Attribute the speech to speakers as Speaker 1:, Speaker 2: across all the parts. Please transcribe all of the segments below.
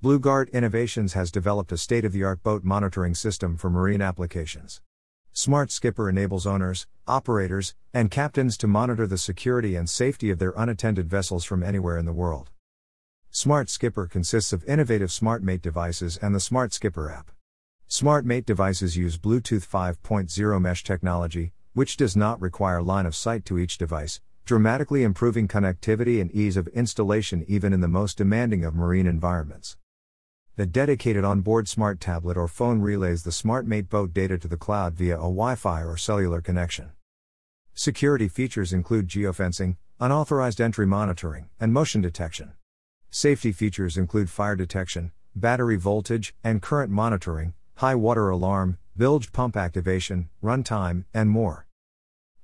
Speaker 1: BlueGuard Innovations has developed a state of the art boat monitoring system for marine applications. Smart Skipper enables owners, operators, and captains to monitor the security and safety of their unattended vessels from anywhere in the world. Smart Skipper consists of innovative SmartMate devices and the Smart Skipper app. SmartMate devices use Bluetooth 5.0 mesh technology, which does not require line of sight to each device, dramatically improving connectivity and ease of installation even in the most demanding of marine environments. The dedicated onboard smart tablet or phone relays the SmartMate boat data to the cloud via a Wi Fi or cellular connection. Security features include geofencing, unauthorized entry monitoring, and motion detection. Safety features include fire detection, battery voltage and current monitoring, high water alarm, bilge pump activation, runtime, and more.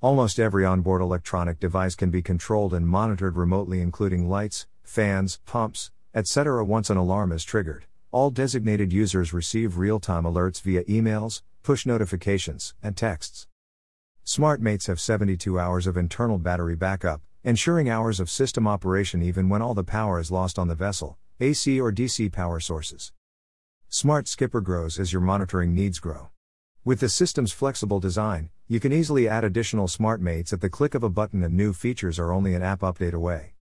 Speaker 1: Almost every onboard electronic device can be controlled and monitored remotely, including lights, fans, pumps, etc., once an alarm is triggered. All designated users receive real time alerts via emails, push notifications, and texts. SmartMates have 72 hours of internal battery backup, ensuring hours of system operation even when all the power is lost on the vessel, AC or DC power sources. Smart Skipper grows as your monitoring needs grow. With the system's flexible design, you can easily add additional SmartMates at the click of a button, and new features are only an app update away.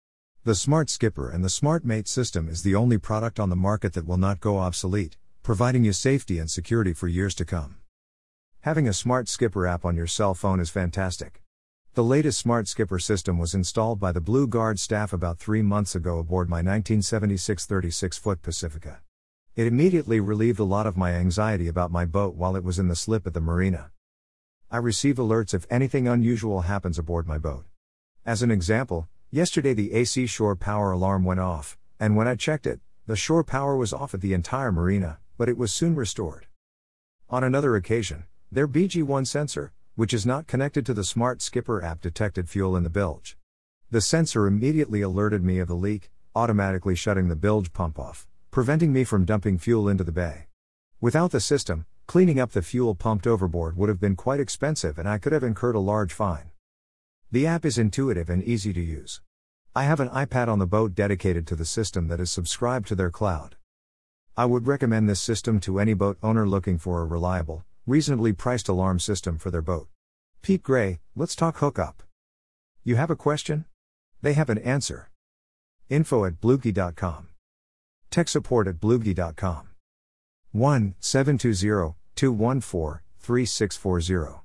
Speaker 1: The Smart Skipper and the Smart Mate system is the only product on the market that will not go obsolete, providing you safety and security for years to come. Having a Smart Skipper app on your cell phone is fantastic. The latest Smart Skipper system was installed by the Blue Guard staff about three months ago aboard my 1976 36 foot Pacifica. It immediately relieved a lot of my anxiety about my boat while it was in the slip at the marina. I receive alerts if anything unusual happens aboard my boat. As an example, Yesterday the AC shore power alarm went off, and when I checked it, the shore power was off at the entire marina, but it was soon restored. On another occasion, their BG1 sensor, which is not connected to the Smart Skipper app, detected fuel in the bilge. The sensor immediately alerted me of the leak, automatically shutting the bilge pump off, preventing me from dumping fuel into the bay. Without the system, cleaning up the fuel pumped overboard would have been quite expensive and I could have incurred a large fine. The app is intuitive and easy to use. I have an iPad on the boat dedicated to the system that is subscribed to their cloud. I would recommend this system to any boat owner looking for a reliable, reasonably priced alarm system for their boat. Pete Gray, let's talk hookup. You have a question? They have an answer. Info at bloogie.com. Tech support at bloogie.com. 1 720 214 3640.